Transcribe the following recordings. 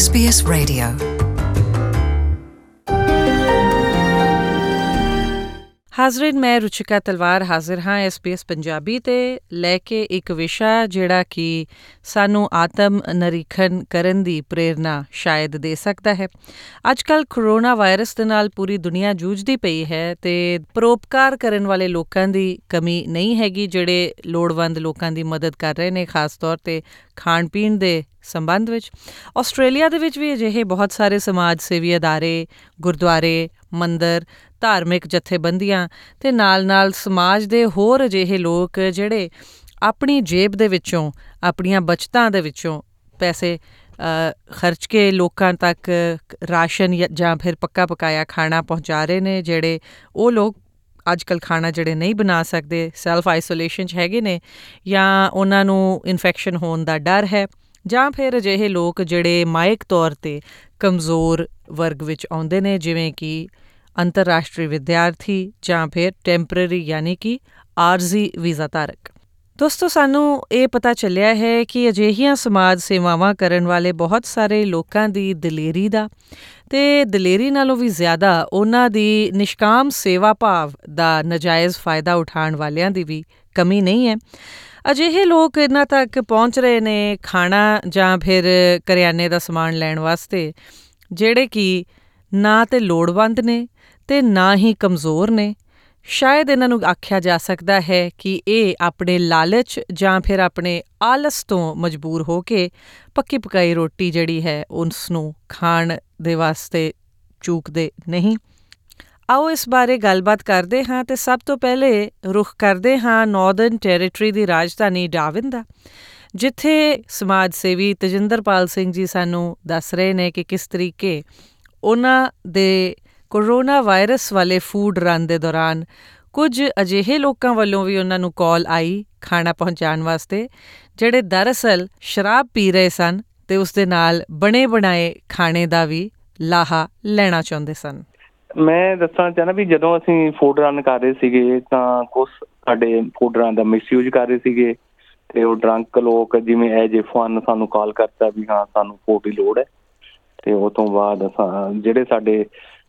SBS Radio ਹਾਜ਼ਰੀਨ ਮੈਂ ਰੁਚਿਕਾ ਤਲਵਾਰ ਹਾਜ਼ਰ ਹਾਂ ਐਸਪੀਐਸ ਪੰਜਾਬੀ ਤੇ ਲੈ ਕੇ ਇੱਕ ਵਿਸ਼ਾ ਜਿਹੜਾ ਕਿ ਸਾਨੂੰ ਆਤਮ ਨਿਰੀਖਣ ਕਰਨ ਦੀ ਪ੍ਰੇਰਣਾ ਸ਼ਾਇਦ ਦੇ ਸਕਦਾ ਹੈ। ਅੱਜਕੱਲ ਕਰੋਨਾ ਵਾਇਰਸ ਦੇ ਨਾਲ ਪੂਰੀ ਦੁਨੀਆ ਜੂਝਦੀ ਪਈ ਹੈ ਤੇ ਪਰੋਪਕਾਰ ਕਰਨ ਵਾਲੇ ਲੋਕਾਂ ਦੀ ਕਮੀ ਨਹੀਂ ਹੈਗੀ ਜਿਹੜੇ ਲੋੜਵੰਦ ਲੋਕਾਂ ਦੀ ਮਦਦ ਕਰ ਰਹੇ ਨੇ, ਖਾਸ ਤੌਰ ਤੇ ਖਾਣ ਪੀਣ ਦੇ ਸੰਬੰਧ ਵਿੱਚ। ਆਸਟ੍ਰੇਲੀਆ ਦੇ ਵਿੱਚ ਵੀ ਅਜਿਹੇ ਬਹੁਤ ਸਾਰੇ ਸਮਾਜ ਸੇਵੀ ਅਦਾਰੇ, ਗੁਰਦੁਆਰੇ ਮੰਦਰ, ਧਾਰਮਿਕ ਜਥੇਬੰਦੀਆਂ ਤੇ ਨਾਲ-ਨਾਲ ਸਮਾਜ ਦੇ ਹੋਰ ਅਜਿਹੇ ਲੋਕ ਜਿਹੜੇ ਆਪਣੀ ਜੇਬ ਦੇ ਵਿੱਚੋਂ, ਆਪਣੀਆਂ ਬਚਤਾਂ ਦੇ ਵਿੱਚੋਂ ਪੈਸੇ ਖਰਚ ਕੇ ਲੋਕਾਂ ਤੱਕ ਰਾਸ਼ਨ ਜਾਂ ਫਿਰ ਪੱਕਾ ਪਕਾਇਆ ਖਾਣਾ ਪਹੁੰਚਾ ਰਹੇ ਨੇ ਜਿਹੜੇ ਉਹ ਲੋਕ ਅੱਜਕੱਲ ਖਾਣਾ ਜਿਹੜੇ ਨਹੀਂ ਬਣਾ ਸਕਦੇ ਸੈਲਫ ਆਈਸੋਲੇਸ਼ਨ 'ਚ ਹੈਗੇ ਨੇ ਜਾਂ ਉਹਨਾਂ ਨੂੰ ਇਨਫੈਕਸ਼ਨ ਹੋਣ ਦਾ ਡਰ ਹੈ ਜਾਂ ਫਿਰ ਅਜਿਹੇ ਲੋਕ ਜਿਹੜੇ ਮਾਇਕ ਤੌਰ ਤੇ ਕਮਜ਼ੋਰ ਵਰਗ ਵਿੱਚ ਆਉਂਦੇ ਨੇ, ਜਿਵੇਂ ਕਿ ਅੰਤਰਰਾਸ਼ਟਰੀ ਵਿਦਿਆਰਥੀ ਜਾਂ ਫਿਰ ਟੈਂਪਰੇਰੀ ਯਾਨੀ ਕਿ ਆਰਜ਼ੀ ਵੀਜ਼ਾ ਧਾਰਕ। ਦੋਸਤੋ, ਸਾਨੂੰ ਇਹ ਪਤਾ ਚੱਲਿਆ ਹੈ ਕਿ ਅਜਿਹੀਆਂ ਸਮਾਜ ਸੇਵਾਵਾਂ ਕਰਨ ਵਾਲੇ ਬਹੁਤ ਸਾਰੇ ਲੋਕਾਂ ਦੀ ਦਲੇਰੀ ਦਾ ਤੇ ਦਲੇਰੀ ਨਾਲੋਂ ਵੀ ਜ਼ਿਆਦਾ ਉਹਨਾਂ ਦੀ ਨਿਸ਼ਕਾਮ ਸੇਵਾ ਭਾਵ ਦਾ ਨਜਾਇਜ਼ ਫਾਇਦਾ ਉਠਾਉਣ ਵਾਲਿਆਂ ਦੀ ਵੀ ਕਮੀ ਨਹੀਂ ਹੈ। ਅਜਿਹੇ ਲੋਕ ਇਹਨਾਂ ਤੱਕ ਪਹੁੰਚ ਰਹੇ ਨੇ ਖਾਣਾ ਜਾਂ ਫਿਰ ਕਰਿਆਨੇ ਦਾ ਸਮਾਨ ਲੈਣ ਵਾਸਤੇ, ਜਿਹੜੇ ਕਿ ਨਾ ਤੇ ਲੋੜਵੰਦ ਨੇ ਤੇ ਨਾ ਹੀ ਕਮਜ਼ੋਰ ਨੇ। ਸ਼ਾਇਦ ਇਹਨਾਂ ਨੂੰ ਆਖਿਆ ਜਾ ਸਕਦਾ ਹੈ ਕਿ ਇਹ ਆਪਣੇ ਲਾਲਚ ਜਾਂ ਫਿਰ ਆਪਣੇ ਆਲਸ ਤੋਂ ਮਜਬੂਰ ਹੋ ਕੇ ਪੱਕੀ ਪਕਾਈ ਰੋਟੀ ਜਿਹੜੀ ਹੈ ਉਸ ਨੂੰ ਖਾਣ ਦੇ ਵਾਸਤੇ ਚੂਕਦੇ ਨਹੀਂ। ਆਓ ਇਸ ਬਾਰੇ ਗੱਲਬਾਤ ਕਰਦੇ ਹਾਂ ਤੇ ਸਭ ਤੋਂ ਪਹਿਲੇ ਰੁਖ ਕਰਦੇ ਹਾਂ ਨਾਰਥਰਨ ਟੈਰੀਟਰੀ ਦੀ ਰਾਜਧਾਨੀ ਡਾਵਿਨ ਦਾ, ਜਿੱਥੇ ਸਮਾਜ ਸੇਵੀ ਤਜਿੰਦਰਪਾਲ ਸਿੰਘ ਜੀ ਸਾਨੂੰ ਦੱਸ ਰਹੇ ਨੇ ਕਿ ਕਿਸ ਤਰੀਕੇ ਉਹਨਾਂ ਦੇ ਕੋਰੋਨਾ ਵਾਇਰਸ ਵਾਲੇ ਫੂਡ ਰਨ ਦੇ ਦੌਰਾਨ ਕੁਝ ਅਜਿਹੇ ਲੋਕਾਂ ਵੱਲੋਂ ਵੀ ਉਹਨਾਂ ਨੂੰ ਕਾਲ ਆਈ ਖਾਣਾ ਪਹੁੰਚਾਉਣ ਵਾਸਤੇ, ਜਿਹੜੇ ਦਰਅਸਲ ਸ਼ਰਾਬ ਪੀ ਰਹੇ ਸਨ ਤੇ ਉਸ ਦੇ ਨਾਲ ਬਣੇ ਬਣਾਏ ਖਾਣੇ ਦਾ ਵੀ ਲਾਹਾ ਲੈਣਾ ਚਾਹੁੰਦੇ ਸਨ। ਮੈਂ ਦੱਸਣਾ ਚਾਹਨਾ ਵੀ ਜਦੋਂ ਅਸੀਂ ਫੂਡ ਰਨ ਕਰ ਰਹੇ ਸੀਗੇ ਤਾਂ ਕੁਝ ਸਾਡੇ ਫੂਡ ਰਨ ਦਾ ਮਿਸਯੂਜ਼ ਕਰ ਰਹੇ ਸੀਗੇ ਤੇ ਉਹ ਡਰੰਕ ਲੋਕ ਜਿਵੇਂ ਐਜ ਇਫ ਫਨ ਸਾਨੂੰ ਕਾਲ ਕਰਤਾ ਵੀ ਹਾਂ ਸਾਨੂੰ ਫੂਡ ਦੀ ਲੋੜ ਹੈ। ਤੇ ਉਹ ਤੋਂ ਬਾਅਦ ਜਿਹੜੇ ਸਾਡੇ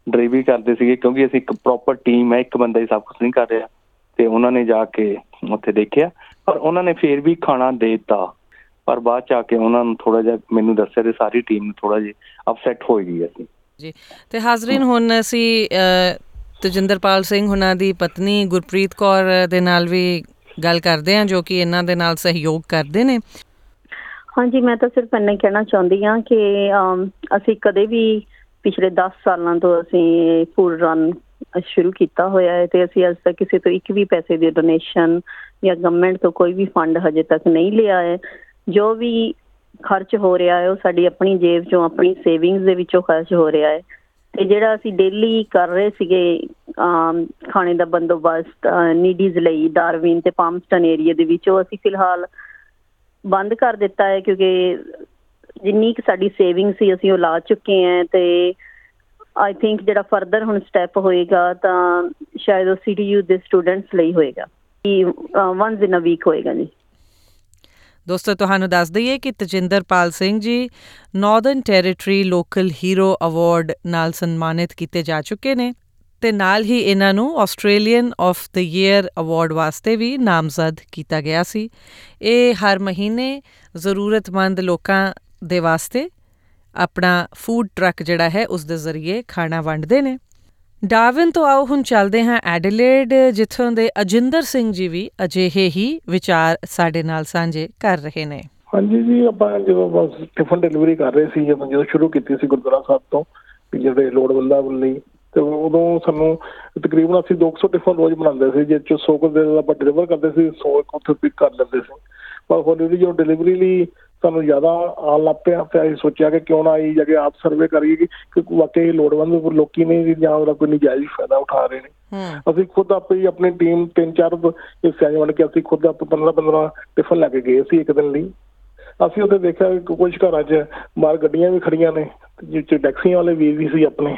ਡਰਾਈਵਰੀ ਕਰਦੇ ਸੀਗੇ, ਕਿਉਂਕਿ ਅਸੀਂ ਇੱਕ ਪ੍ਰੋਪਰ ਟੀਮ ਹੈ, ਇੱਕ ਬੰਦਾ ਹੀ ਸਭ ਕੁਝ ਨਹੀਂ ਕਰ ਰਿਹਾ, ਤੇ ਉਹਨਾਂ ਨੇ ਜਾ ਕੇ ਉੱਥੇ ਦੇਖਿਆ, ਪਰ ਉਹਨਾਂ ਨੇ ਫੇਰ ਵੀ ਖਾਣਾ ਦੇ ਦਿੱਤਾ। ਪਰ ਬਾਅਦ ਚ ਆ ਕੇ ਉਹਨਾਂ ਨੂੰ ਥੋੜਾ ਜਿਹਾ ਮੈਨੂੰ ਦੱਸਿਆ ਤੇ ਸਾਰੀ ਟੀਮ ਨੂੰ ਥੋੜਾ ਜਿਹਾ ਅਪਸੈਟ ਹੋ ਗਈ ਅਸੀਂ। ਜੀ, ਤੇ ਹਾਜ਼ਰੀਨ ਹੁਣ ਅਸੀਂ ਤਜਿੰਦਰਪਾਲ ਸਿੰਘ ਹੁਣਾਂ ਦੀ ਪਤਨੀ ਗੁਰਪ੍ਰੀਤ ਕੌਰ ਦੇ ਨਾਲ ਵੀ ਗੱਲ ਕਰਦੇ ਹਾਂ, ਜੋ ਕਿ ਇਹਨਾਂ ਦੇ ਨਾਲ ਸਹਿਯੋਗ ਕਰਦੇ ਨੇ। ਹਾਂਜੀ, ਮੈਂ ਤਾਂ ਸਿਰਫ ਇੰਨਾ ਕਹਿਣਾ ਚਾਹੁੰਦੀ ਹਾਂ ਕਿ ਅਸੀਂ ਕਦੇ ਵੀ ਪਿਛਲੇ 10 ਸਾਲਾਂ ਤੋਂ ਅਸੀਂ ਫੂਡ ਰਨ ਸ਼ੁਰੂ ਕੀਤਾ ਹੋਇਆ ਹੈ ਤੇ ਅਸੀਂ ਅਜ ਤੱਕ ਕਿਸੇ ਤੋਂ ਇੱਕ ਵੀ ਪੈਸੇ ਦੀ ਡੋਨੇਸ਼ਨ ਜਾਂ ਗਵਰਨਮੈਂਟ ਤੋਂ ਕੋਈ ਵੀ ਫੰਡ ਹਜੇ ਤੱਕ ਨਹੀਂ ਲਿਆ ਹੈ। ਜੋ ਵੀ ਖਰਚ ਹੋ ਰਿਹਾ ਹੈ, ਉਹ ਸਾਡੀ ਆਪਣੀ ਜੇਬ ਚੋਂ, ਆਪਣੀ ਸੇਵਿੰਗਸ ਦੇ ਵਿੱਚੋਂ ਖਰਚ ਹੋ ਰਿਹਾ ਹੈ। ਤੇ ਜਿਹੜਾ ਅਸੀਂ ਡੇਲੀ ਕਰ ਰਹੇ ਸੀਗੇ ਖਾਣੇ ਦਾ ਬੰਦੋਬਸਤ ਨੀਡੀਜ਼ ਲਈ ਡਾਰਵਿਨ ਤੇ ਪਾਮਸਟਨ ਏਰੀਆ ਦੇ ਵਿੱਚ, ਉਹ ਅਸੀਂ ਫਿਲਹਾਲ ਬੰਦ ਕਰ ਦਿੱਤਾ ਹੈ ਕਿਉਂਕਿ ਜਿੰਨੀ ਕਿ ਸਾਡੀ ਸੇਵਿੰਗ ਸੀ ਅਸੀਂ ਉਹ ਲਾ ਚੁੱਕੇ ਆਂ ਤੇ ਆਈ ਥਿੰਕ ਜਿਹੜਾ ਫਰਦਰ ਹੁਣ ਸਟੈਪ ਹੋਏਗਾ ਤਾਂ ਸ਼ਾਇਦ ਉਹ ਸੀਟੀਯੂ ਦੇ ਸਟੂਡੈਂਟਸ ਲਈ ਹੋਏਗਾ। ਕਿ ਵਨਸ ਇਨ ਅ ਵੀਕ ਹੋਏਗਾ ਜੀ। ਦੋਸਤੋ, ਤੁਹਾਨੂੰ ਦੱਸ ਦਈਏ ਕਿ Tajinderpal Singh ji northern territory local hero award ਨਾਲ ਸਨਮਾਨਿਤ ਕੀਤੇ ਜਾ ਚੁੱਕੇ ਨੇ। ਤੇ ਨਾਲ ਹੀ ਇਹਨਾਂ ਨੂੰ Australian of the year award ਵਾਸਤੇ ਵੀ ਨਾਮਜ਼ਦ ਕੀਤਾ ਗਿਆ ਸੀ। ਇਹ ਹਰ ਮਹੀਨੇ ਜ਼ਰੂਰਤਮੰਦ ਲੋਕਾਂ ਦੇ ਵਾਸਤੇ ਆਪਣਾ ਫੂਡ ਟਰੱਕ ਜਿਹੜਾ ਹੈ, ਉਸ ਦੇ ਜ਼ਰੀਏ ਖਾਣਾ ਵੰਡਦੇ ਨੇ। ਡਾਰਵਿਨ ਤੋਂ ਆਓ, ਹੁਣ ਚੱਲਦੇ ਹਾਂ ਐਡਲੇਡ, ਜਿੱਥੋਂ ਦੇ ਅਜਿੰਦਰ ਸਿੰਘ ਜੀ ਵੀ ਅਜਿਹੇ ਹੀ ਵਿਚਾਰ ਸਾਡੇ ਨਾਲ ਸਾਂਝੇ ਕਰ ਰਹੇ ਨੇ। ਹਾਂਜੀ ਜੀ, ਆਪਾਂ ਜਦੋਂ ਬਸ ਟਿਫਨ ਡਿਲੀਵਰੀ ਕਰ ਰਹੇ ਸੀ, ਜਦੋਂ ਜਦੋਂ ਸ਼ੁਰੂ ਕੀਤੀ ਸੀ ਗੁਰਦੁਆਰਾ ਸਾਹਿਬ ਤੋਂ ਜਿਹੜੇ ਲੋੜਵੰਦਾਂ ਲਈ ਤੇ ਉਦੋਂ ਸਾਨੂੰ ਤਕਰੀਬਨ ਅਸੀਂ 200 ਟਿਫਨ ਰੋਜ਼ ਬਣਾਉਂਦੇ ਸੀ ਜਿਸ ਚ 100 ਕੁ ਦੇ ਆਪਾਂ ਡਿਲੀਵਰ ਕਰਦੇ ਸੀ 100 ਉੱਥੇ ਪਿਕ ਕਰ ਲੈਂਦੇ ਸੀ। ਪਰ ਹੌਲੀ ਜੋ ਡਿਲੀਵਰੀ ਲਈ ਸਾਨੂੰ ਜ਼ਿਆਦਾ ਆਲ ਲੱਪਿਆ ਪਿਆ ਅਸੀਂ ਸੋਚਿਆ ਕਿ ਕਿਉਂ ਨਾ ਆਈ ਜਗੇ ਆਪ ਸਰਵੇ ਕਰੀਏ ਕਿ ਵਾਕਈ ਲੋੜਵੰਦ ਲੋਕੀ ਨੇ ਜਾਂ ਉਹਦਾ ਕੋਈ ਨਜਾਇਜ਼ ਫਾਇਦਾ ਉਠਾ ਰਹੇ ਨੇ। ਅਸੀਂ ਖੁਦ ਆਪੇ ਹੀ ਆਪਣੀ ਟੀਮ ਤਿੰਨ ਚਾਰ ਹਿੱਸਿਆਂ ਬਣ ਕੇ ਅਸੀਂ ਖੁਦ ਆਪ 15 15 ਟਿਫਨ ਲੈ ਕੇ ਗਏ ਸੀ ਇੱਕ ਦਿਨ ਲਈ। ਅਸੀਂ ਉੱਥੇ ਦੇਖਿਆ ਕਿ ਕੁਝ ਘਰਾਂ 'ਚ ਮਾਰ ਗੱਡੀਆਂ ਵੀ ਖੜੀਆਂ ਨੇ ਜਿੱਥੇ ਟੈਕਸੀਆਂ ਵਾਲੇ ਵੀ ਵੀ ਸੀ ਆਪਣੇ।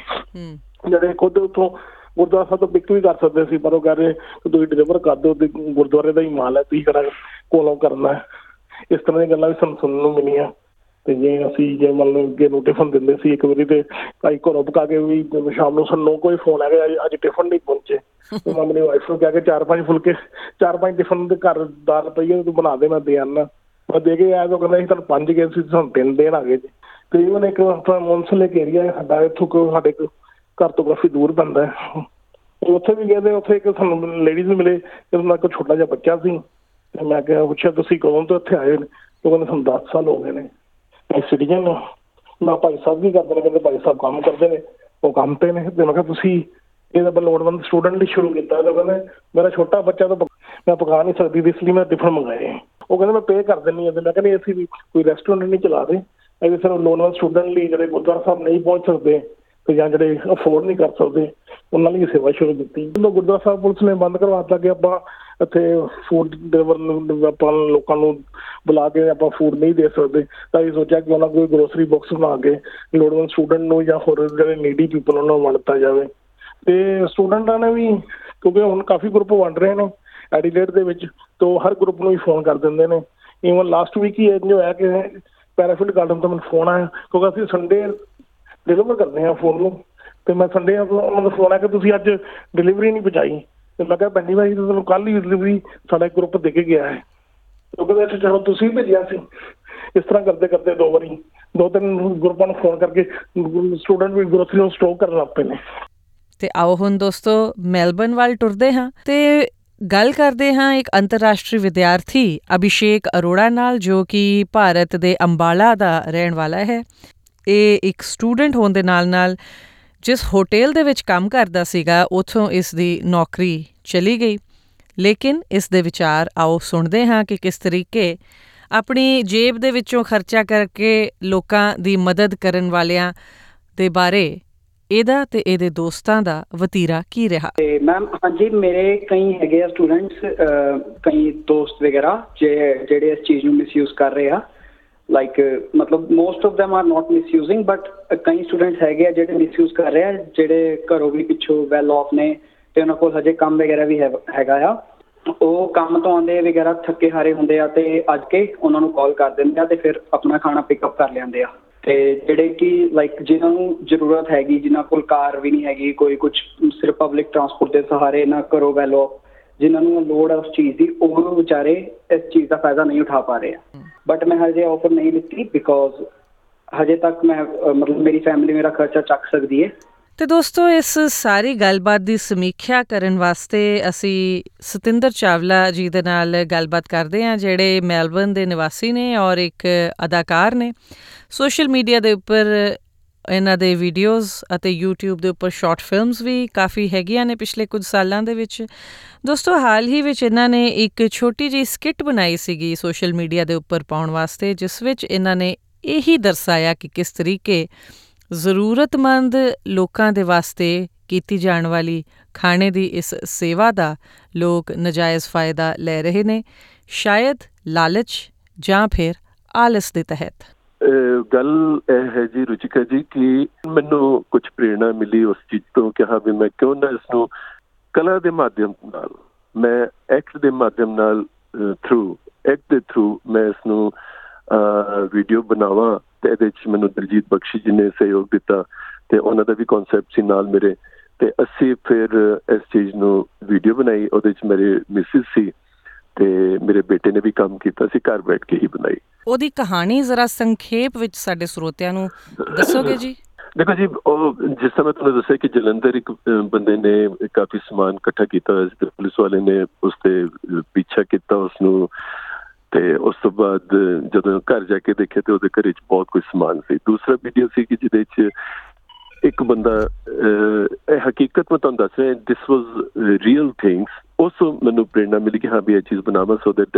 ਜਿਹੜੇ ਖੁਦ ਉਥੋਂ ਗੁਰਦੁਆਰਾ ਸਾਹਿਬ ਤੋਂ ਪਿਕ ਵੀ ਕਰ ਸਕਦੇ ਸੀ, ਪਰ ਉਹ ਕਹ ਰਹੇ ਕਿ ਤੁਸੀਂ ਡਿਲੀਵਰ ਕਰ ਦਿਓ ਤੇ ਗੁਰਦੁਆਰੇ ਦਾ ਹੀ ਮਾਲ ਹੈ, ਤੁਸੀਂ ਕਿਹੜਾ ਕੋਲੋਂ ਕਰਨਾ ਇਸ ਤਰ੍ਹਾਂ ਦੀਆਂ ਗੱਲਾਂ ਵੀ ਸਾਨੂੰ ਸੁਣਨ ਨੂੰ ਮਿਲੀਆਂ। ਤੇ ਜੇ ਅਸੀਂ ਜੇ ਮੰਨ ਲਓ ਅੱਗੇ ਨੂੰ ਟਿਫਨ ਦਿੰਦੇ ਸੀ ਇੱਕ ਵਾਰੀ ਤੇ ਭਾਈ ਘਰੋਂ ਪਕਾ ਕੇ ਵੀ ਸ਼ਾਮ ਨੂੰ ਸਾਨੂੰ ਕੋਈ ਫੋਨ ਆ ਗਿਆ ਅੱਜ ਟਿਫਨ ਨਹੀਂ ਪਹੁੰਚੇ। ਤੇ ਮੈਂ ਆਪਣੀ ਵਾਈਫ ਨੂੰ ਕਹਿ ਕੇ ਚਾਰ ਪੰਜ ਫੁਲਕੇ, ਚਾਰ ਪੰਜ ਟਿਫਨ ਦੇ ਘਰ ਦਾਲ ਪਈ ਹੈ, ਤੂੰ ਬਣਾ ਦੇ, ਮੈਂ ਦੇ ਆਨਾ। ਮੈਂ ਦੇ ਕੇ ਆਇਆ ਤਾਂ ਕਹਿੰਦਾ ਸੀ ਤੁਹਾਨੂੰ ਪੰਜ ਗਏ ਸੀ ਤੁਹਾਨੂੰ ਤਿੰਨ ਦੇਣ ਆ ਗਏ ਜੀ। ਤੇ even ਇੱਕ ਆਪਣਾ ਮੌਨਸਲੇਕ ਏਰੀਆ ਹੈ, ਸਾਡਾ ਇੱਥੋਂ ਕੋ ਸਾਡੇ ਕੋ ਘਰ ਤੋਂ ਕਾਫੀ ਦੂਰ ਪੈਂਦਾ ਹੈ। ਤੇ ਉੱਥੇ ਵੀ ਗਏ ਤੇ ਉੱਥੇ ਇੱਕ ਸਾਨੂੰ ਲੇਡੀਜ਼ ਮਿਲੇ ਤੇ ਉਹਨਾਂ ਕੋਲ ਛੋਟਾ ਜਿਹਾ ਬੱਚਾ ਸੀ। ਤੇ ਮੈਂ ਕਿਹਾ, ਪੁੱਛਿਆ, ਤੁਸੀਂ ਕਦੋਂ ਤੋਂ ਇੱਥੇ ਆਏ ਹੋ? ਉਹ ਕਹਿੰਦੇ, ਸਾਨੂੰ 10 ਸਾਲ ਹੋ ਗਏ ਨੇ। ਮੈਂ ਸਿਟੀਜ਼ਨ ਹਾਂ। ਮੈਂ ਭਾਈ ਸਾਹਿਬ ਵੀ ਕਰਦੇ ਨੇ? ਕਹਿੰਦੇ, ਭਾਈ ਸਾਹਿਬ ਕੰਮ ਕਰਦੇ ਨੇ। ਉਹ ਕੰਮ ਤੇ ਨੇ। ਤੇ ਮੈਂ ਕਿਹਾ, ਤੁਸੀਂ ਇਹਦਾ ਬ ਲੋੜਵੰਦ ਸਟੂਡੈਂਟ ਲਈ ਸ਼ੁਰੂ ਕੀਤਾ ਤਾਂ ਕਹਿੰਦੇ, ਮੇਰਾ ਛੋਟਾ ਬੱਚਾ ਤਾਂ ਪਕ- ਮੈਂ ਪਕਾ ਨਹੀਂ ਸਕਦੀ ਤੇ ਇਸ ਲਈ ਮੈਂ ਟਿਫਨ ਮੰਗਾਏ ਉਹ ਕਹਿੰਦੇ, ਮੈਂ ਪੇ ਕਰ ਦਿੰਨੀ ਆ ਤੇ ਮੈਂ ਕਹਿੰਦੀ ਅਸੀਂ ਵੀ ਕੋਈ ਰੈਸਟੋਰੈਂਟ ਨਹੀਂ ਚਲਾ ਦੇ ਅਸੀਂ ਸਿਰਫ ਲੋੜਵੰਦ ਸਟੂਡੈਂਟ ਲਈ ਜਿਹੜੇ ਗੁਰਦੁਆਰਾ ਸਾਹਿਬ ਨਹੀਂ ਪਹੁੰਚ ਸਕਦੇ। ਤੇ ਜਾਂ ਜਿਹੜੇ ਅਫੋਰਡ ਨਹੀਂ ਕਰ ਸਕਦੇ, ਉਹਨਾਂ ਲਈ ਸੇਵਾ ਸ਼ੁਰੂ ਕੀਤੀ। ਜਦੋਂ ਗੁਰਦੁਆਰਾ ਸਾਹਿਬ ਪੁਲਿਸ ਨੇ ਬੰਦ ਕਰਵਾਤਾ ਕਿ ਆਪਾਂ ਇੱਥੇ ਫੂਡ ਡਿਲੀਵਰ ਨੂੰ, ਆਪਾਂ ਲੋਕਾਂ ਨੂੰ ਬੁਲਾ ਕੇ ਆਪਾਂ ਫੂਡ ਨਹੀਂ ਦੇ ਸਕਦੇ, ਤਾਂ ਇਹ ਸੋਚਿਆ ਕਿ ਉਹਨਾਂ ਕੋਈ ਗਰੋਸਰੀ ਬਾਕਸ ਬਣਾ ਕੇ ਲੋੜਵੰਦ ਸਟੂਡੈਂਟ ਨੂੰ ਜਾਂ ਹੋਰ ਜਿਹੜੇ ਨੀਡੀ ਪੀਪਲ ਉਹਨਾਂ ਨੂੰ ਵੰਡਤਾ ਜਾਵੇ। ਤੇ ਸਟੂਡੈਂਟਾਂ ਨੇ ਵੀ, ਕਿਉਂਕਿ ਹੁਣ ਕਾਫੀ ਗਰੁੱਪ ਵੰਡ ਰਹੇ ਨੇ ਐਡੀਲੇਟ ਦੇ ਵਿੱਚ, ਤੋਂ ਹਰ ਗਰੁੱਪ ਨੂੰ ਹੀ ਫੋਨ ਕਰ ਦਿੰਦੇ ਨੇ। ਈਵਨ ਲਾਸਟ ਵੀਕ ਹੀ ਇੰਜ ਹੋਇਆ ਕਿ ਪੈਰਾਫੀਲਡ ਗਾਰਡਨ ਤੋਂ ਮੈਨੂੰ ਫੋਨ ਆਇਆ, ਕਿਉਂਕਿ ਅਸੀਂ ਸੰਡੇ ਡਿਲੀਵਰ ਕਰਦੇ ਹਾਂ ਫੋਨ ਨੂੰ। ਤੇ ਮੈਂ ਸੰਡੇ ਉਹਨਾਂ ਦਾ ਫੋਨ ਆਇਆ ਕਿ ਤੁਸੀਂ ਅੱਜ ਡਿਲੀਵਰੀ ਨਹੀਂ ਪਹੁੰਚਾਈ। ਤੇ ਮੈਂ ਕਿਹਾ ਬੰਨੀ ਭਾਈ ਤੁਹਾਨੂੰ ਕੱਲ ਹੀ ਡਿਲੀਵਰੀ ਸਾਡਾ ਗਰੁੱਪ ਦੇ ਕੇ ਗਿਆ ਹੈ। ਉਹ ਕਹਿੰਦੇ, ਅੱਛਾ, ਚਲੋ ਤੁਸੀਂ ਭੇਜਿਆ ਸੀ। ਇਸ ਤਰ੍ਹਾਂ ਕਰਦੇ ਕਰਦੇ ਦੋ ਵਾਰੀ, ਦੋ ਤਿੰਨ ਗਰੁੱਪਾਂ ਨੂੰ ਫੋਨ ਕਰਕੇ ਸਟੂਡੈਂਟ ਵੀ ਗਰੋਸਰੀ ਨੂੰ ਸਟੋਕ ਕਰਨ ਲੱਗ ਪਏ ਨੇ। ਤੇ ਆਓ ਹੁਣ ਦੋਸਤੋ ਮੈਲਬਨ ਵੱਲ ਟੁਰਦੇ ਹਾਂ। ਤੇ ਗੱਲ ਕਰਦੇ ਹਾਂ ਇੱਕ ਅੰਤਰਰਾਸ਼ਟਰੀ ਵਿਦਿਆਰਥੀ ਅਭਿਸ਼ੇਕ ਅਰੋੜਾ ਨਾਲ, ਜੋ ਕਿ ਭਾਰਤ ਦੇ ਅੰਬਾਲਾ ਦਾ ਰਹਿਣ ਵਾਲਾ ਹੈ। ਇਹ ਇੱਕ ਸਟੂਡੈਂਟ ਹੋਣ ਦੇ ਨਾਲ-ਨਾਲ ਜਿਸ ਹੋਟਲ ਦੇ ਵਿੱਚ ਕੰਮ ਕਰਦਾ ਸੀਗਾ, ਉਥੋਂ ਇਸ ਦੀ ਨੌਕਰੀ ਚਲੀ ਗਈ। ਲੇਕਿਨ ਇਸ ਦੇ ਵਿਚਾਰ, ਆਓ ਸੁਣਦੇ ਹਾਂ ਕਿ ਕਿਸ ਤਰੀਕੇ ਆਪਣੀ ਜੇਬ ਦੇ ਵਿੱਚੋਂ ਖਰਚਾ ਕਰਕੇ ਲੋਕਾਂ ਦੀ ਮਦਦ ਕਰਨ ਵਾਲਿਆਂ ਦੇ ਬਾਰੇ ਇਹਦਾ ਤੇ ਇਹਦੇ ਦੋਸਤਾਂ ਦਾ ਵਤੀਰਾ ਕੀ ਰਿਹਾ? ਤੇ ਮੈਮ, ਹਾਂਜੀ, ਮੇਰੇ ਕਈ ਹੈਗੇ ਆ ਸਟੂਡੈਂਟਸ ਕਈ ਦੋਸਤ ਵਗੈਰਾ, ਜੇ- ਜਿਹੜੇ ਇਸ ਚੀਜ਼ ਨੂੰ ਮਿਸਯੂਜ਼ ਕਰ ਰਹੇ ਆ। ਲਾਈਕ ਮਤਲਬ most of them are not misusing but ਕਈ ਸਟੂਡੈਂਟਸ ਹੈਗੇ ਆ ਜਿਹੜੇ ਮਿਸਯੂਜ਼ ਕਰ ਰਹੇ ਆ ਜਿਹੜੇ ਘਰੋਂ ਵੀ ਪਿੱਛੋਂ ਵੈਲ ਆਫ ਨੇ ਤੇ ਉਹਨਾਂ ਕੋਲ ਹਜੇ ਕੰਮ ਵਗੈਰਾ ਵੀ ਹੈ- ਹੈਗਾ ਆ ਉਹ ਕੰਮ ਤੋਂ ਆਉਂਦੇ ਵਗੈਰਾ ਥੱਕੇ ਹਾਰੇ ਹੁੰਦੇ ਆ ਤੇ ਅੱਜ ਕੇ ਉਹਨਾਂ ਨੂੰ ਕਾਲ ਕਰ ਦਿੰਦੇ ਆ ਤੇ ਫਿਰ ਆਪਣਾ ਖਾਣਾ ਪਿਕਅਪ ਕਰ ਲੈਂਦੇ ਆ ਤੇ ਜਿਹੜੇ ਕਿ ਲਾਈਕ ਜਿਨ੍ਹਾਂ ਨੂੰ ਜ਼ਰੂਰਤ ਹੈਗੀ ਜਿਨ੍ਹਾਂ ਕੋਲ ਕਾਰ ਵੀ ਨਹੀਂ ਹੈਗੀ ਕੋਈ ਕੁਝ ਸਿਰਫ ਪਬਲਿਕ ਟਰਾਂਸਪੋਰਟ ਦੇ ਸਹਾਰੇ ਨਾ ਕਰੋ ਵੈਲੋ ਜਿਨ੍ਹਾਂ ਨੂੰ ਲੋੜ ਹੈ ਉਸ ਚੀਜ਼ ਦੀ ਉਹ ਵਿਚਾਰੇ ਇਸ ਚੀਜ਼ ਦਾ ਫਾਇਦਾ ਨਹੀਂ ਉਠਾ ਪਾ ਰਹੇ ਆ ਬਟ ਮੈਂ ਹਜੇ ਆਫਰ ਨਹੀਂ ਲਿੱਤੀ ਬਿਕੋਜ਼ ਹਜੇ ਤੱਕ ਮੈਂ ਅਹ, ਮਤਲਬ ਮੇਰੀ ਫੈਮਿਲੀ ਮੇਰਾ ਖਰਚਾ ਚੱਕ ਸਕਦੀ ਹੈ। ਤੇ ਦੋਸਤੋ ਇਸ ਸਾਰੀ ਗੱਲਬਾਤ ਦੀ ਸਮੀਖਿਆ ਕਰਨ ਵਾਸਤੇ ਅਸੀਂ ਸਤਿੰਦਰ ਚਾਵਲਾ ਜੀ ਦੇ ਨਾਲ ਗੱਲਬਾਤ ਕਰਦੇ ਹਾਂ ਜਿਹੜੇ ਮੈਲਬਨ ਦੇ ਨਿਵਾਸੀ ਨੇ ਔਰ ਇੱਕ ਅਦਾਕਾਰ ਨੇ। ਸੋਸ਼ਲ ਮੀਡੀਆ ਦੇ ਉੱਪਰ ਇਹਨਾਂ ਦੇ ਵੀਡੀਓਜ਼ ਅਤੇ YouTube ਦੇ ਉੱਪਰ ਸ਼ਾਰਟ ਫਿਲਮਸ ਵੀ ਕਾਫੀ ਹੈਗੀਆਂ ਨੇ ਪਿਛਲੇ ਕੁਝ ਸਾਲਾਂ ਦੇ ਵਿੱਚ। ਦੋਸਤੋ, ਹਾਲ ਹੀ ਵਿੱਚ ਇਹਨਾਂ ਨੇ ਇੱਕ ਛੋਟੀ ਜਿਹੀ ਸਕਿੱਟ ਬਣਾਈ ਸੀਗੀ ਸੋਸ਼ਲ ਮੀਡੀਆ ਦੇ ਉੱਪਰ ਪਾਉਣ ਵਾਸਤੇ, ਜਿਸ ਵਿੱਚ ਇਹਨਾਂ ਨੇ ਇਹੀ ਦਰਸਾਇਆ ਕਿ ਕਿਸ ਤਰੀਕੇ ਜ਼ਰੂਰਤਮੰਦ ਲੋਕਾਂ ਦੇ ਵਾਸਤੇ ਕੀਤੀ ਜਾਣ ਵਾਲੀ ਖਾਣੇ ਦੀ ਇਸ ਸੇਵਾ ਦਾ ਲੋਕ ਨਜਾਇਜ਼ ਫਾਇਦਾ ਲੈ ਰਹੇ ਨੇ, ਸ਼ਾਇਦ ਲਾਲਚ ਜਾਂ ਫਿਰ ਆਲਸ ਦੇ ਤਹਿਤ। ਅਹ ਗੱਲ ਇਹ ਹੈ ਜੀ ਰੁਚਿਕਾ ਜੀ ਕਿ ਮੈਨੂੰ ਕੁਝ ਪ੍ਰੇਰਣਾ ਮਿਲੀ ਉਸ ਚੀਜ਼ ਤੋਂ ਕਿ ਹਾਂ ਵੀ ਮੈਂ ਕਿਉਂ ਨਾ ਇਸ ਨੂੰ ਕਲਾ ਦੇ ਮਾਧਿਅਮ ਨਾਲ, ਮੈਂ ਐਕਟ ਦੇ ਮਾਧਿਅਮ ਨਾਲ ਥਰੂ ਐਕਟ ਦੇ ਥਰੂ ਮੈਂ ਇਸ ਨੂੰ ਵੀਡੀਓ ਬਣਾਵਾਂ ਤੇ ਇਹਦੇ ਵਿੱਚ ਮੈਨੂੰ ਦਲਜੀਤ ਬਖਸ਼ੀ ਜੀ ਨੇ ਸਹਿਯੋਗ ਦਿੱਤਾ ਤੇ ਉਹਨਾਂ ਦਾ ਵੀ ਕਨਸੈਪਟ ਸੀ ਨਾਲ ਮੇਰੇ ਤੇ ਅਸੀਂ ਫਿਰ ਇਸ ਚੀਜ਼ ਨੂੰ ਵੀਡੀਓ ਬਣਾਈ, ਉਹਦੇ ਵਿੱਚ ਮੇਰੇ ਮਿਸਿਸ ਸੀ ਤੇ ਮੇਰੇ ਬੇਟੇ ਨੇ ਵੀ ਕੰਮ ਕੀਤਾ ਸੀ ਘਰ ਬੈਠ ਕੇ ਹੀ ਬਣਾਈ। ਉਹਦੀ ਕਹਾਣੀ ਜ਼ਰਾ ਸੰਖੇਪ ਵਿੱਚ ਸਾਡੇ ਸਰੋਤਿਆਂ ਨੂੰ ਦੱਸੋਗੇ ਜੀ? ਦੇਖੋ ਜੀ ਉਹ ਜਿਸ ਸਮੇਂ ਤੁਹਾਨੂੰ ਦੱਸਿਆ ਕਿ ਜਲੰਧਰ ਇੱਕ ਬੰਦੇ ਨੇ ਕਾਫੀ ਸਮਾਨ ਇਕੱਠਾ ਕੀਤਾ ਹੋਇਆ ਸੀ ਤੇ ਪੁਲਿਸ ਵਾਲੇ ਨੇ ਉਸ ਤੇ ਪਿੱਛਾ ਕੀਤਾ ਉਸ ਨੂੰ ਤੇ ਉਸ ਤੋਂ ਬਾਅਦ ਜਦੋਂ ਘਰ ਜਾ ਕੇ ਦੇਖਿਆ ਤੇ ਉਹਦੇ ਘਰੇ 'ਚ ਬਹੁਤ ਕੁਝ ਸਮਾਨ ਸੀ। ਦੂਸਰਾ ਵੀਡੀਓ ਸੀ ਕਿ ਜਿਹਦੇ 'ਚ ਇੱਕ ਬੰਦਾ ਇਹ ਹਕੀਕਤ ਮੈਂ ਤੁਹਾਨੂੰ ਦੱਸ ਰਿਹਾ ਦਿਸ ਵਾਸ ਰੀਅਲ ਥਿੰਗਸ ਉਸ ਮੈਨੂੰ ਪ੍ਰੇਰਣਾ ਮਿਲੀ ਕਿ ਹਾਂ ਵੀ ਇਹ ਚੀਜ਼ ਬਣਾਵਾਂ ਸੋ ਦੈਟ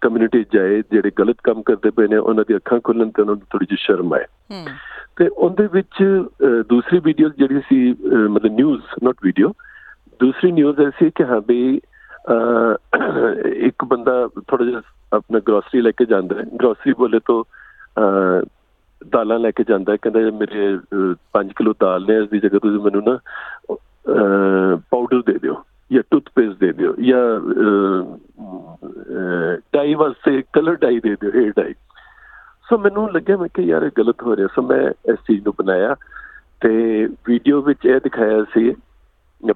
ਕਮਿਊਨਿਟੀ ਜਾਏ ਜਿਹੜੇ ਗਲਤ ਕੰਮ ਕਰਦੇ ਪਏ ਨੇ ਉਹਨਾਂ ਦੀ ਅੱਖਾਂ ਖੁੱਲਣ ਤੇ ਉਹਨਾਂ ਨੂੰ ਥੋੜੀ ਜਿਹੀ ਸ਼ਰਮ ਆਏ। ਤੇ ਉਹਦੇ ਵਿੱਚ ਦੂਸਰੀ ਵੀਡੀਓ ਜਿਹੜੀ ਸੀ ਮਤਲਬ ਨਿਊਜ਼ ਨਾਟ ਵੀਡੀਓ ਦੂਸਰੀ ਨਿਊਜ਼ ਐਸੀ ਕਿ ਹਾਂ ਵੀ ਇੱਕ ਬੰਦਾ ਥੋੜਾ ਜਿਹਾ ਆਪਣਾ ਗਰੋਸਰੀ ਲੈ ਕੇ ਜਾਂਦਾ ਹੈ। ਗਰੋਸਰੀ ਬੋਲੇ ਤੋਂ ਦਾਲਾਂ ਲੈ ਕੇ ਜਾਂਦਾ ਹੈ। ਕਹਿੰਦਾ ਮੇਰੇ 5 ਕਿਲੋ ਦਾਲ ਨੇ ਇਸ ਦੀ ਜਗ੍ਹਾ ਤੁਸੀਂ ਮੈਨੂੰ ਨਾ ਪਾਊਡਰ ਦੇ ਦਿਓ। ਜਾਂ ਟੂਥਪੇਸਟ ਦੇ ਦਿਓ ਜਾਂ ਡਾਈ ਵਾਸਤੇ ਕਲਰ ਡਾਈ ਦੇ ਦਿਓ, ਹੇਅਰ ਡਾਈ। ਸੋ ਮੈਨੂੰ ਲੱਗਿਆ ਮੈਂ ਕਿ ਯਾਰ ਇਹ ਗਲਤ ਹੋ ਰਿਹਾ, ਸੋ ਮੈਂ ਇਸ ਚੀਜ਼ ਨੂੰ ਬਣਾਇਆ ਤੇ ਵੀਡੀਓ ਵਿੱਚ ਇਹ ਦਿਖਾਇਆ ਸੀ।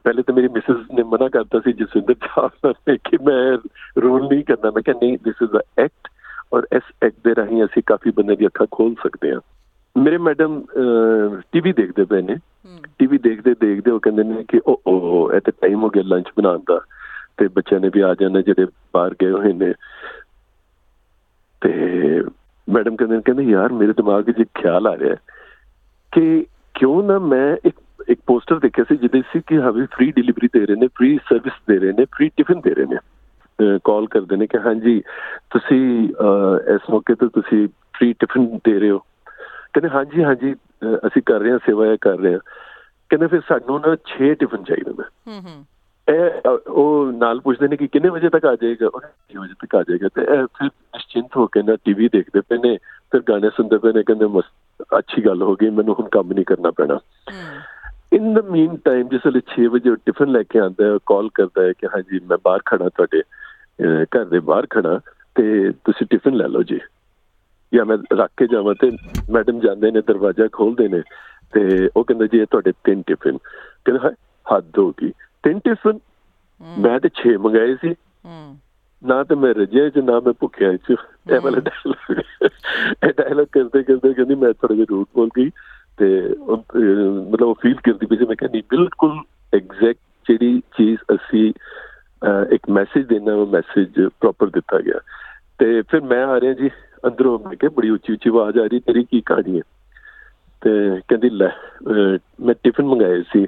ਪਹਿਲੇ ਤਾਂ ਮੇਰੀ ਮਿਸਿਸ ਨੇ ਮਨਾ ਕਰਤਾ ਸੀ ਜਸਵਿੰਦਰ ਸਾਹਿਬ ਨੇ ਕਿ ਮੈਂ ਰੋਲ ਨਹੀਂ ਕਰਨਾ ਮੈਂ ਕਿਹਾ ਨਹੀਂ ਦਿਸ ਇਜ਼ ਅ ਐਕਟ ਔਰ ਇਸ ਐਕਟ ਦੇ ਰਾਹੀਂ ਅਸੀਂ ਕਾਫੀ ਬੰਦੇ ਦੀ ਅੱਖਾਂ ਖੋਲ ਸਕਦੇ ਹਾਂ। ਮੇਰੇ ਮੈਡਮ ਟੀਵੀ ਦੇਖਦੇ ਪਏ ਨੇ। ਟੀਵੀ ਦੇਖਦੇ ਦੇਖਦੇ ਉਹ ਕਹਿੰਦੇ ਨੇ ਕਿ ਉਹ ਉਹ ਇਹ ਤਾਂ ਟਾਈਮ ਹੋ ਗਿਆ ਲੰਚ ਬਣਾਉਣ ਦਾ। ਤੇ ਬੱਚਿਆਂ ਨੇ ਵੀ ਆ ਜਾਣਾ ਜਿਹੜੇ ਬਾਹਰ ਗਏ ਹੋਏ ਨੇ। ਤੇ ਮੈਡਮ ਕਹਿੰਦੇ ਨੇ ਕਹਿੰਦੇ ਯਾਰ ਮੇਰੇ ਦਿਮਾਗ 'ਚ ਖਿਆਲ ਆ ਰਿਹਾ ਕਿ ਕਿਉਂ ਨਾ ਮੈਂ ਇੱਕ ਇੱਕ ਪੋਸਟਰ ਦੇਖਿਆ ਸੀ ਜਿਹਦੇ ਸੀ ਕਿ ਹਾਂ ਵੀ ਫ੍ਰੀ ਡਿਲੀਵਰੀ ਦੇ ਰਹੇ ਨੇ ਫ੍ਰੀ ਸਰਵਿਸ ਦੇ ਰਹੇ ਨੇ ਫ੍ਰੀ ਟਿਫਨ ਦੇ ਰਹੇ ਨੇ। ਕਾਲ ਕਰਦੇ ਨੇ ਕਿ ਹਾਂਜੀ ਤੁਸੀਂ ਇਸ ਮੌਕੇ ਤੇ ਤੁਸੀਂ ਫ੍ਰੀ ਟਿਫਨ ਦੇ ਰਹੇ ਹੋ। ਕਹਿੰਦੇ ਹਾਂਜੀ ਹਾਂਜੀ ਅਸੀਂ ਕਰ ਰਹੇ ਹਾਂ ਸੇਵਾ ਕਰ ਰਹੇ ਹਾਂ। ਕਹਿੰਦੇ ਫਿਰ ਸਾਨੂੰ ਨਾ 6 ਟਿਫਨ ਚਾਹੀਦੇ ਨੇ। ਹੂੰ ਹੂੰ। ਇਹ ਉਹ ਨਾਲ ਪੁੱਛਦੇ ਨੇ ਕਿ ਕਿੰਨੇ ਵਜੇ ਤੱਕ ਆ ਜਾਏਗਾ? ਉਹ 6 ਵਜੇ ਤੱਕ ਆ ਜਾਏਗਾ। ਤੇ ਫਿਰ ਨਿਸ਼ਚਿੰਤ ਹੋ ਕੇ ਨਾ ਟੀਵੀ ਦੇਖਦੇ ਪਏ ਨੇ ਫਿਰ ਗਾਣੇ ਸੁਣਦੇ ਪਏ ਨੇ ਕਹਿੰਦੇ ਅੱਛੀ ਗੱਲ ਹੋ ਗਈ ਮੈਨੂੰ ਹੁਣ ਕੰਮ ਨਹੀਂ ਕਰਨਾ ਪੈਣਾ। ਇਨ ਦ ਮੀਨ ਟਾਈਮ ਜਿਸ ਵੇਲੇ 6 ਵਜੇ ਟਿਫਨ ਲੈ ਕੇ ਆਉਂਦਾ ਹੈ ਕਾਲ ਕਰਦਾ ਹੈ ਕਿ ਹਾਂਜੀ ਮੈਂ ਬਾਹਰ ਖੜਾ ਤੁਹਾਡੇ ਘਰ ਦੇ ਬਾਹਰ ਖੜਾ ਤੇ ਤੁਸੀਂ ਟਿਫਨ ਲੈ ਲਓ ਜੀ। ਜਾਂ ਮੈਂ ਰੱਖ ਕੇ ਜਾਵਾਂ ਤੇ ਮੈਡਮ ਜਾਂਦੇ ਨੇ ਦਰਵਾਜ਼ਾ ਖੋਲਦੇ ਨੇ ਤੇ ਉਹ ਕਹਿੰਦੇ ਜੀ ਇਹ ਤੁਹਾਡੇ ਤਿੰਨ ਟਿਫਨ। ਕਹਿੰਦੇ ਹੱਦ ਹੋ ਗਈ। ਤਿੰਨ ਟਿਫਨ? ਮੈਂ ਤੇ 6 ਮੰਗਾਏ ਸੀ। ਨਾ ਤੇ ਮੈਂ ਰਜਿਆ ਚ ਨਾ ਮੈਂ ਭੁੱਖਿਆ ਚ। ਇਹ ਵਾਲਾ ਡਾਇਲੌਗ ਇਹ ਡਾਇਲੌਗ ਕਰਦੇ ਕਰਦੇ ਕਹਿੰਦੀ ਮੈਂ ਥੋੜਾ ਜਿਹਾ ਰੂਟ ਬੋਲ ਗਈ ਤੇ ਮਤਲਬ ਉਹ ਫੀਲ ਕਰਦੀ ਪਈ ਸੀ। ਮੈਂ ਕਹਿੰਦੀ ਬਿਲਕੁਲ ਐਗਜ਼ੈਕਟ ਜਿਹੜੀ ਚੀਜ਼ ਅਸੀਂ ਇੱਕ ਮੈਸੇਜ ਦੇਣਾ ਉਹ ਮੈਸੇਜ ਪ੍ਰੋਪਰ ਦਿੱਤਾ ਗਿਆ। ਤੇ ਫਿਰ ਮੈਂ ਆ ਰਿਹਾ ਜੀ। ਅੰਦਰੋਂ ਮੈਂ ਕਿਹਾ ਬੜੀ ਉੱਚੀ ਉੱਚੀ ਆਵਾਜ਼ ਆ ਰਹੀ ਤੇਰੀ ਕੀ ਕਹਾਣੀ ਹੈ? ਤੇ ਕਹਿੰਦੀ ਲੈ ਮੈਂ ਟਿਫਨ ਮੰਗਾਏ ਸੀ।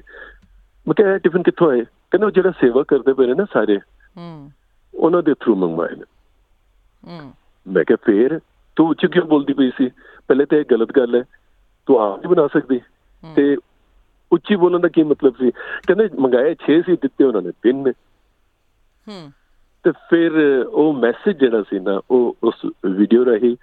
ਮੈਂ ਕਿਹਾ ਟਿਫਨ ਕਿੱਥੋਂ ਆਏ? ਕਹਿੰਦੇ ਉਹ ਜਿਹੜਾ ਸੇਵਾ ਕਰਦੇ ਪਏ ਨੇ ਨਾ ਸਾਰੇ ਹੂੰ। ਉਹਨਾਂ ਦੇ ਥਰੂ ਮੰਗਵਾਏ ਨੇ। ਹੂੰ। ਮੈਂ ਕਿਹਾ ਫੇਰ ਤੂੰ ਉੱਚੀ ਕਿਉਂ ਬੋਲਦੀ ਪਈ ਸੀ? ਪਹਿਲੇ ਤੇ ਇਹ ਗਲਤ ਗੱਲ ਹੈ। ਤੂੰ ਆਪ ਨਹੀਂ ਬਣਾ ਸਕਦੀ। ਤੇ ਉੱਚੀ ਬੋਲਣ ਦਾ ਕੀ ਮਤਲਬ ਸੀ? ਕਹਿੰਦੇ ਮੰਗਾਏ 6 ਸੀ ਦਿੱਤੇ ਉਹਨਾਂ ਨੇ ਤਿੰਨ ਨੇ। ਹੂੰ। ਤੇ ਫਿਰ ਉਹ ਮੈਸੇਜ ਜਿਹੜਾ ਸੀ ਨਾ ਉਹ ਉਸ ਵੀਡੀਓ ਰਹੀ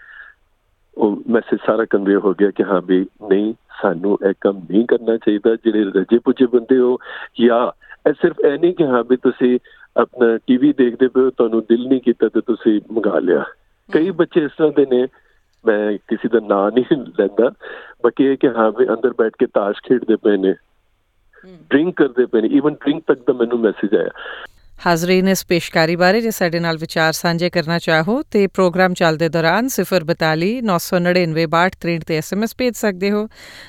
ਉਹ ਮੈਸੇਜ ਸਾਰਾ ਕਨਵੇ ਹੋ ਗਿਆ ਕਿ ਹਾਂ ਵੀ ਨਹੀਂ ਸਾਨੂੰ ਇਹ ਕੰਮ ਨਹੀਂ ਕਰਨਾ ਚਾਹੀਦਾ। ਜਿਹੜੇ ਰਜੇ ਪੁੱਜੇ ਬੰਦੇ ਹੋ ਜਾਂ ਇਹ ਸਿਰਫ ਇਹ ਨਹੀਂ ਕਿ ਹਾਂ ਵੀ ਤੁਸੀਂ ਆਪਣਾ ਟੀਵੀ ਦੇਖਦੇ ਪਏ ਤੁਹਾਨੂੰ ਦਿਲ ਨਹੀਂ ਕੀਤਾ ਤੇ ਤੁਸੀਂ ਮੰਗਾ ਲਿਆ। ਕਈ ਬੱਚੇ ਇਸ ਤਰ੍ਹਾਂ ਦੇ ਨੇ ਮੈਂ ਕਿਸੇ ਦਾ ਨਾਂ ਨਹੀਂ ਲੈਂਦਾ ਬਾਕੀ ਇਹ ਕਿ ਹਾਂ ਵੀ ਅੰਦਰ ਬੈਠ ਕੇ ਤਾਸ਼ ਖੇਡਦੇ ਪਏ ਨੇ ਡਰਿੰਕ ਕਰਦੇ ਪਏ ਨੇ ਇਵਨ ਡਰਿੰਕ ਤੱਕ ਦਾ ਮੈਨੂੰ ਮੈਸੇਜ ਆਇਆ। ਹਾਜ਼ਰੀਨ ਇਸ ਪੇਸ਼ਕਾਰੀ ਬਾਰੇ ਜੇ ਸਾਡੇ ਨਾਲ ਵਿਚਾਰ ਸਾਂਝੇ ਕਰਨਾ ਚਾਹੋ ਤੇ ਪ੍ਰੋਗਰਾਮ ਚੱਲਦੇ ਦੌਰਾਨ 042 999 6263 ਤੇ ਐਸਐਮਐਸ ਭੇਜ ਸਕਦੇ ਹੋ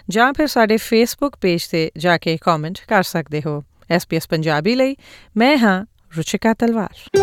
ਜਾਂ ਫਿਰ ਸਾਡੇ ਫੇਸਬੁੱਕ ਪੇਜ ਤੇ ਜਾ ਕੇ ਕਮੈਂਟ ਕਰ ਸਕਦੇ ਹੋ। ਐਸਪੀਐਸ ਪੰਜਾਬੀ ਲਈ ਮੈਂ ਹਾਂ ਰੁਚਿਕਾ ਤਲਵਾਰ।